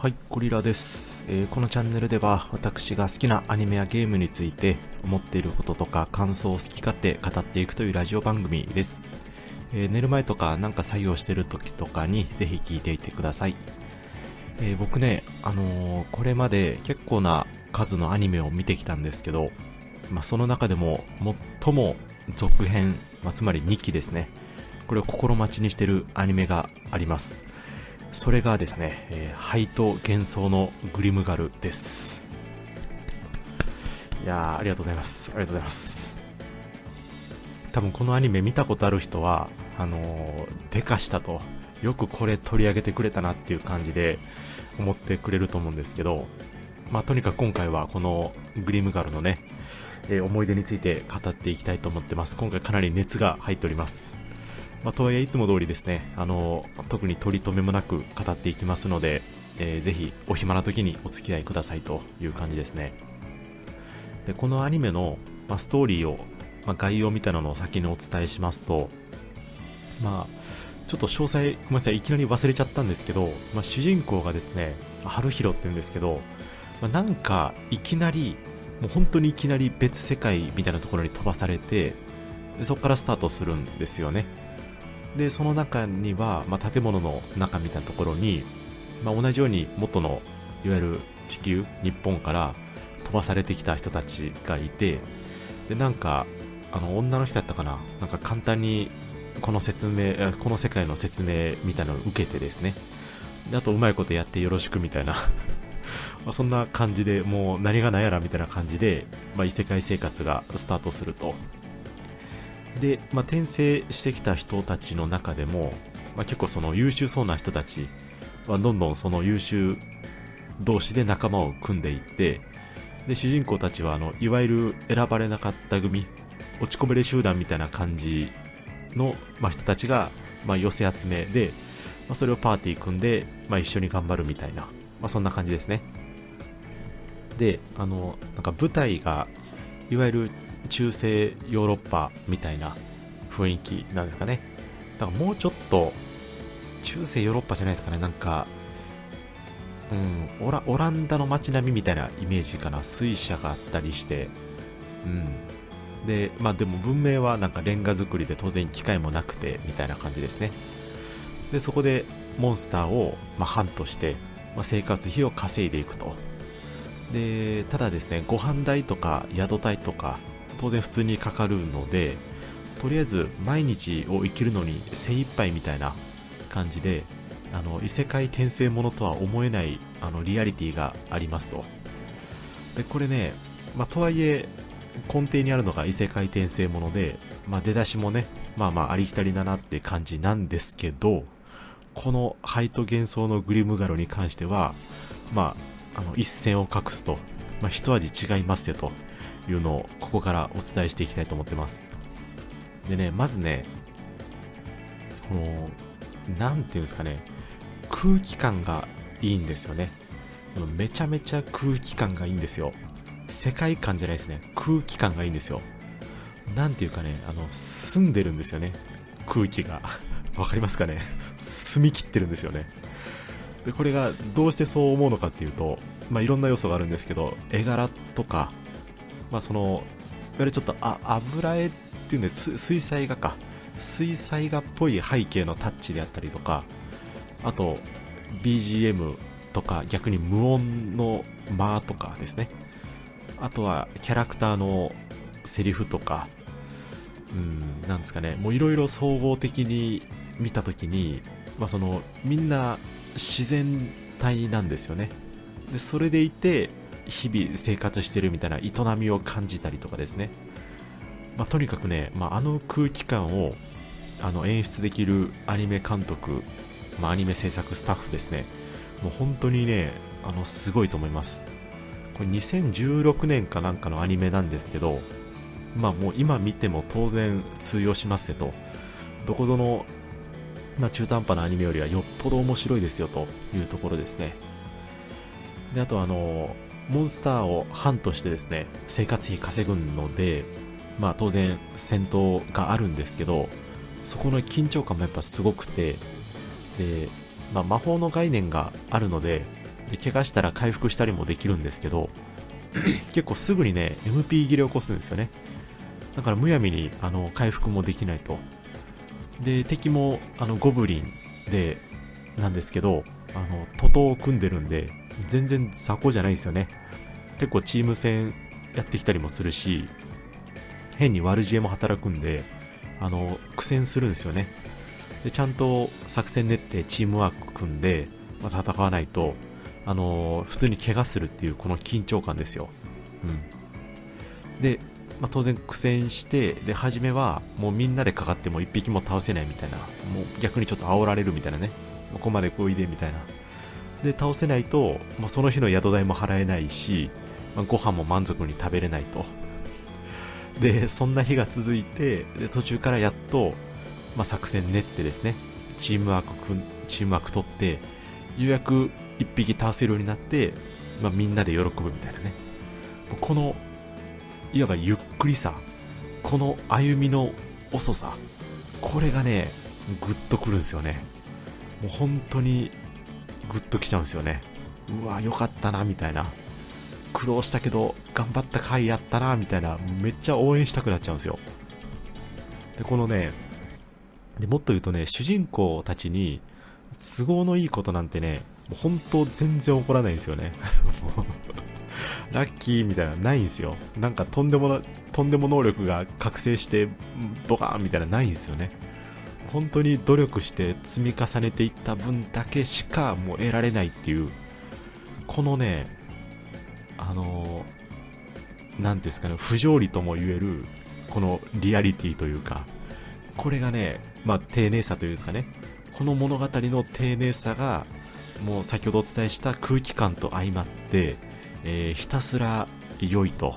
はい、ゴリラです、えーこのチャンネルでは私が好きなアニメやゲームについて思っていることとか感想を好き勝手語っていくというラジオ番組です。えー寝る前とかなんか作業してる時とかにぜひ聞いていてください。えー僕ね、あのこれまで結構な数のアニメを見てきたんですけど、まあ、その中でも最も続編、まあ、つまり2期ですね。これを心待ちにしてるアニメがあります。それがですね、えー、灰と幻想のグリムガルです。いやー、ありがとうございます。ありがとうございます。多分このアニメ見たことある人は、あのー、でかしたと、よくこれ取り上げてくれたなっていう感じで思ってくれると思うんですけど、まあとにかく今回はこのグリムガルのね、えー思い出について語っていきたいと思ってます。今回かなり熱が入っております。まあ、とはいえいつも通りですね、あの、特に取り留めもなく語っていきますので、えーぜひお暇な時にお付き合いくださいという感じですね。で、このアニメの、まあ、ストーリーを、まあ、概要みたいなのを先にお伝えしますと、まあ、ちょっと詳細、ごめんなさい、いきなり忘れちゃったんですけど、まあ、主人公がですね、春広って言うんですけど、まあ、なんか、いきなり、もう本当にいきなり別世界みたいなところに飛ばされて、そこからスタートするんですよね。でその中には、まあ、建物の中みたいなところに、まあ、同じように元のいわゆる地球日本から飛ばされてきた人たちがいてでなんかあの女の人だったかななんか簡単にこの説明この世界の説明みたいなのを受けてですね。であとうまいことやってよろしくみたいな そんな感じでもう何が何やらみたいな感じで、まあ、異世界生活がスタートすると。で、まあ、転生してきた人たちの中でも、まあ、結構その優秀そうな人たちはどんどんその優秀同士で仲間を組んでいってで主人公たちはあのいわゆる選ばれなかった組落ちこぼれ集団みたいな感じの、まあ、人たちが、まあ、寄せ集めで、まあ、それをパーティー組んで、まあ、一緒に頑張るみたいな、まあ、そんな感じですね。であのなんか舞台がいわゆる中世ヨーロッパみたいな雰囲気なんですかね。だからもうちょっと中世ヨーロッパじゃないですかね。なんかうんオラオランダの街並みみたいなイメージかな。水車があったりして。うん。でまあでも文明はなんかレンガ作りで当然機械もなくてみたいな感じですね。でそこでモンスターを、まあ、ハントして、ま、生活費を稼いでいくと。でただですねご飯代とか宿代とか当然普通にかかるのでとりあえず毎日を生きるのに精一杯みたいな感じであの異世界転生ものとは思えないあのリアリティがありますと。でこれね、まあ、とはいえ根底にあるのが異世界転生もので、まあ、出だしもねまあまあありきたりだなって感じなんですけどこのハイト幻想のグリムガロに関してはまああの一線を画すと、まあ、一味違いますよと。いうのをここからお伝えしていきたいと思ってます。でねまずねこのなんていうんですかね空気感がいいんですよね。このめちゃめちゃ空気感がいいんですよ。世界観じゃないですね。空気感がいいんですよ。なんていうかねあの澄んでるんですよね。空気が。わかりますかね？澄み切ってるんですよね。でこれがどうしてそう思うのかっていうと、まあ、いろんな要素があるんですけど絵柄とか、まあ、そのいわゆるちょっとあ油絵っていうんです水彩画か。水彩画っぽい背景のタッチであったりとかあと BGM とか逆に無音の間とかですね。あとはキャラクターのセリフとかうんなんですかね。もういろいろ総合的に見た時に、まあ、そのみんな自然体なんですよね。でそれでいて日々生活してるみたいな営みを感じたりとかですね、まあ、とにかくね、まあ、あの空気感をあの演出できるアニメ監督、まあ、アニメ制作スタッフですね。もう本当にねあのすごいと思います。これ2016年かなんかのアニメなんですけどまあもう今見ても当然通用しますよと。どこぞの、まあ、中途半端なアニメよりはよっぽど面白いですよというところですね。であとあのモンスターをハントしてですね生活費稼ぐのでまあ当然戦闘があるんですけどそこの緊張感もやっぱすごくてで、まあ、魔法の概念があるのでで怪我したら回復したりもできるんですけど 結構すぐにね MP 切れ起こすんですよね。だからむやみにあの回復もできないと。で敵もあのゴブリンでなんですけどあの徒党を組んでるんで全然雑魚じゃないですよね。結構チーム戦やってきたりもするし変に悪知恵も働くんであの苦戦するんですよね。でちゃんと作戦練ってチームワーク組んで、まあ、戦わないとあの普通に怪我するっていうこの緊張感ですよ、うん、で、まあ、当然苦戦してで初めはもうみんなでかかっても1匹も倒せないみたいなもう逆にちょっと煽られるみたいなね。ここまでこいでみたいな。で倒せないと、まあ、その日の宿代も払えないし、まあ、ご飯も満足に食べれないと。でそんな日が続いてで途中からやっと、まあ、作戦練ってですねチームワークチームワーク取ってようやく1匹倒せるようになって、まあ、みんなで喜ぶみたいなね。このいわばゆっくりさこの歩みの遅さこれがねグッとくるんですよね。もう本当にグッときちゃうんですよね。うわよかったなみたいな。苦労したけど頑張った回やったなみたいな。めっちゃ応援したくなっちゃうんですよ。でこのねでもっと言うとね主人公たちに都合のいいことなんてねもう本当全然起こらないんですよね。ラッキーみたいなないんですよ。なんかとんでもなとんでも能力が覚醒してドカーンみたいなないんですよね。本当に努力して積み重ねていった分だけしかもう得られないっていうこのねあの何ていうんですかね不条理とも言えるこのリアリティというかこれがねまあ丁寧さというんですかねこの物語の丁寧さがもう先ほどお伝えした空気感と相まって、えー、ひたすら良いと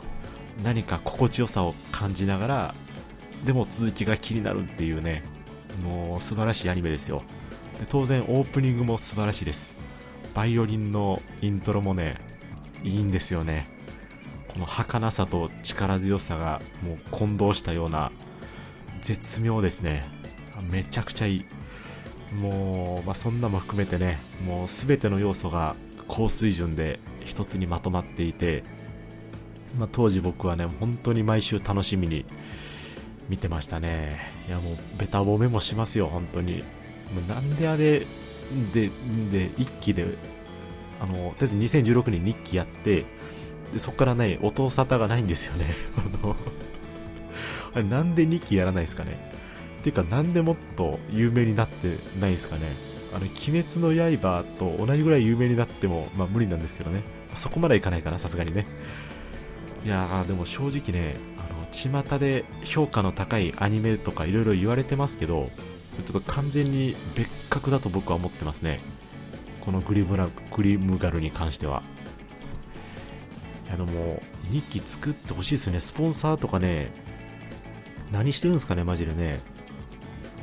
何か心地よさを感じながらでも続きが気になるっていうねもう素晴らしいアニメですよ。で当然オープニングも素晴らしいです。バイオリンのイントロもねいいんですよね。この儚さと力強さがもう混同したような絶妙ですね。めちゃくちゃいい。もう、まあ、そんなも含めてねもう全ての要素が高水準で一つにまとまっていて、まあ、当時僕はね本当に毎週楽しみに見てましたね。いやもう、ベタ褒めもしますよ、本当に。もうなんであれで、で、一期で、あの、とりあえず2016年に1期やって、でそこからね、音沙汰がないんですよね。あの、なんで2期やらないですかね。っていうか、なんでもっと有名になってないですかね。あの、鬼滅の刃と同じぐらい有名になっても、まあ無理なんですけどね。そこまではいかないかな、さすがにね。いやー、でも正直ね、巷で評価の高いアニメとかいろいろ言われてますけど、ちょっと完全に別格だと僕は思ってますね。このグリムラグリムガルに関しては。いやでも、日記作ってほしいですよね。スポンサーとかね、何してるんですかね、マジでね。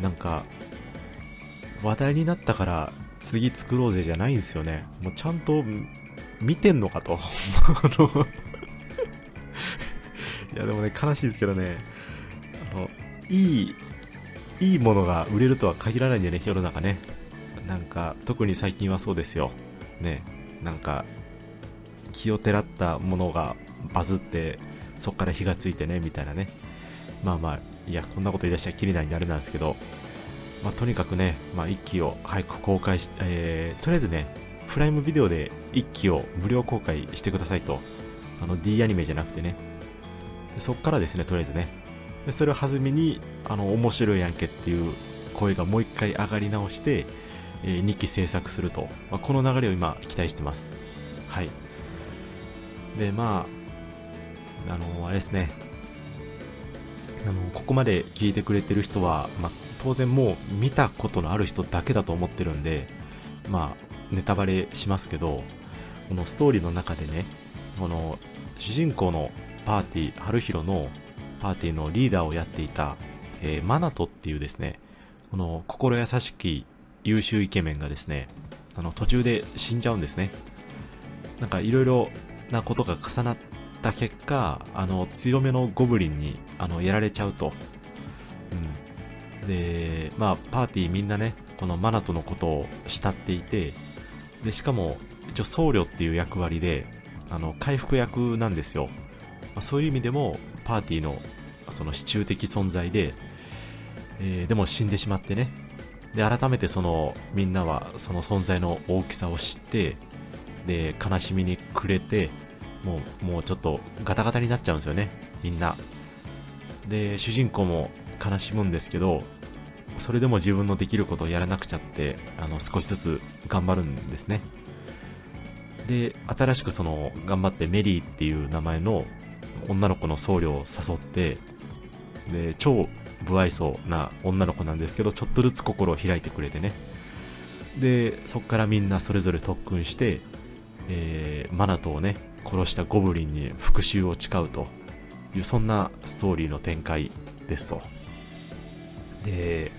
なんか、話題になったから次作ろうぜじゃないんですよね。もうちゃんと見てんのかと。あのやでもね悲しいですけどね。あのいいいいものが売れるとは限らないんでね世の中ね。なんか特に最近はそうですよ。ね。なんか気をてらったものがバズってそっから火がついてねみたいなね。まあまあいやこんなこと言い出したらきりないんであれなんですけど。まあ、とにかくね、まあ、1期を早く公開し、えー、とりあえずね、プライムビデオで1期を無料公開してくださいと。あの D アニメじゃなくてね、でそっからですね、とりあえずね。でそれを弾みに、あの、面白いやんけっていう声がもう一回上がり直して、えー、2期制作すると。まあ、この流れを今、期待してます。はい。で、まあ、あの、あれですね。あの、ここまで聞いてくれてる人は、まあ、当然もう見たことのある人だけだと思ってるんで、まあ、ネタバレしますけど、このストーリーの中でね、この主人公のパーティー、春広のパーティーのリーダーをやっていた、えー、マナトっていうですね、この心優しき優秀イケメンがですね、あの途中で死んじゃうんですね。なんかいろいろなことが重なった結果、あの強めのゴブリンにあのやられちゃうと。うん。で、まあパーティーみんなね、このマナトのことを慕っていて、で、しかも、一応僧侶っていう役割で、あの、回復役なんですよ。まあ、そういう意味でも、パーティーの、その支柱的存在で、えー、でも死んでしまってね。で、改めてその、みんなはその存在の大きさを知って、で、悲しみに暮れて、もう、もうちょっとガタガタになっちゃうんですよね。みんな。で、主人公も悲しむんですけど、それでも自分のできることをやらなくちゃって、あの、少しずつ頑張るんですね。で、新しくその、頑張ってメリーっていう名前の女の子の僧侶を誘って、で、超不愛想な女の子なんですけど、ちょっとずつ心を開いてくれてね。で、そっからみんなそれぞれ特訓して、えー、マナトをね、殺したゴブリンに復讐を誓うという、そんなストーリーの展開ですと。で、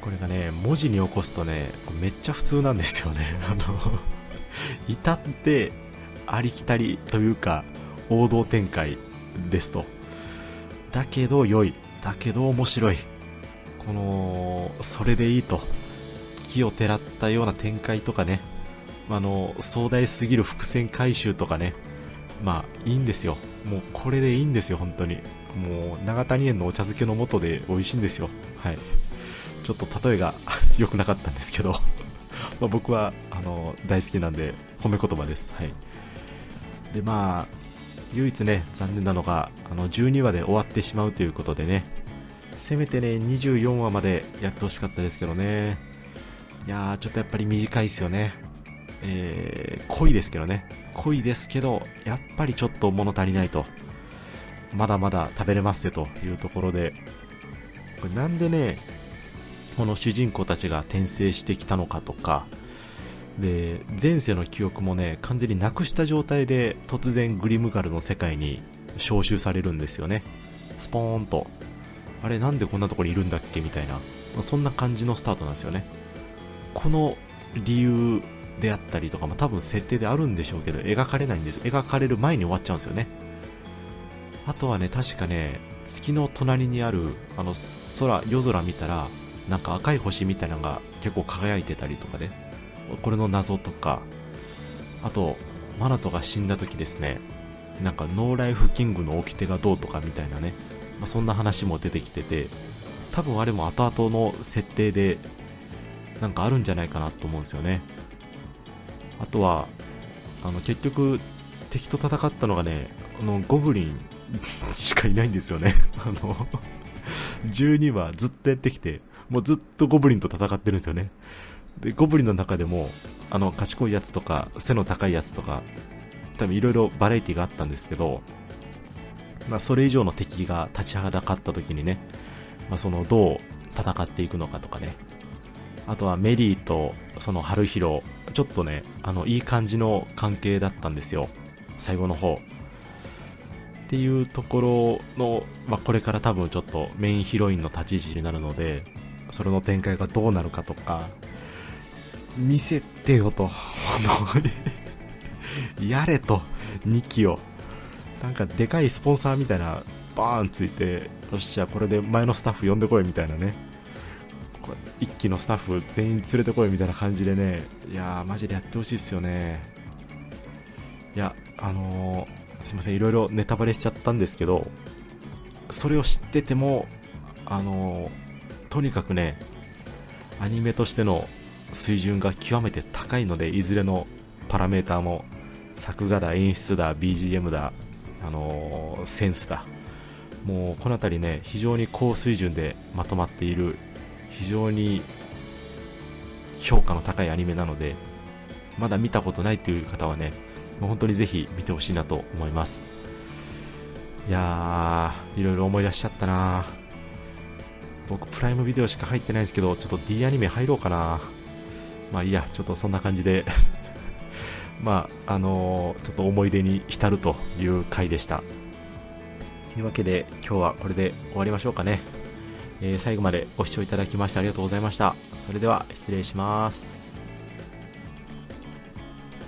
これがね、文字に起こすとね、めっちゃ普通なんですよね。あの至ってありきたりというか、王道展開ですと。だけど良い。だけど面白い。この、それでいいと。木をてらったような展開とかね、あの、壮大すぎる伏線回収とかね、まあ、いいんですよ。もう、これでいいんですよ、本当に。もう、長谷園のお茶漬けの素で美味しいんですよ。はい。ちょっと例えが 良くなかったんですけど ま僕は、あの、大好きなんで、褒め言葉です。はい。で、まあ、唯一ね、残念なのが、あの、12話で終わってしまうということでね、せめてね、24話までやってほしかったですけどね。いやー、ちょっとやっぱり短いですよね。えー、濃いですけどね。濃いですけど、やっぱりちょっと物足りないと。まだまだ食べれますよというところで、これなんでね、この主人公たちが転生してきたのかとか、で、前世の記憶もね、完全になくした状態で突然グリムガルの世界に招集されるんですよね。スポーンと。あれなんでこんなとこにいるんだっけみたいな。そんな感じのスタートなんですよね。この理由であったりとか、まあ、多分設定であるんでしょうけど、描かれないんです。描かれる前に終わっちゃうんですよね。あとはね、確かね、月の隣にある、あの、空、夜空見たら、なんか赤い星みたいなのが結構輝いてたりとかで、これの謎とか、あと、マナトが死んだ時ですね、なんかノーライフキングの掟がどうとかみたいなね、まあ、そんな話も出てきてて、多分あれも後々の設定で、なんかあるんじゃないかなと思うんですよね。あとは、あの、結局、敵と戦ったのがね、あの、ゴブリンしかいないんですよね。あの、12はずっとやってきて、もうずっとゴブリンと戦ってるんですよね。で、ゴブリンの中でも、あの、賢いやつとか、背の高いやつとか、多分いろいろバラエティがあったんですけど、まあ、それ以上の敵が立ちはだかった時にね、まあ、その、どう戦っていくのかとかね。あとはメリーと、その、春広、ちょっとね、あの、いい感じの関係だったんですよ。最後の方。っていうところの、まあ、これから多分ちょっとメインヒロインの立ち位置になるので、それの展開がどうなるかとか、見せてよと。やれと、2期を。なんかでかいスポンサーみたいな、バーンついて、よっしゃ、これで前のスタッフ呼んでこいみたいなね。一期のスタッフ全員連れてこいみたいな感じでね、いやー、マジでやってほしいっすよね。いや、あのー、すいません、いろいろネタバレしちゃったんですけど、それを知ってても、あのー、とにかくね、アニメとしての水準が極めて高いので、いずれのパラメーターも、作画だ、演出だ、BGM だ、あのー、センスだ。もう、この辺りね、非常に高水準でまとまっている、非常に評価の高いアニメなので、まだ見たことないという方はね、もう本当にぜひ見てほしいなと思います。いやー、いろいろ思い出しちゃったな僕、プライムビデオしか入ってないですけど、ちょっと D アニメ入ろうかなまあいいや、ちょっとそんな感じで まあ、あのー、ちょっと思い出に浸るという回でした。というわけで、今日はこれで終わりましょうかね。えー、最後までご視聴いただきましてありがとうございました。それでは、失礼します。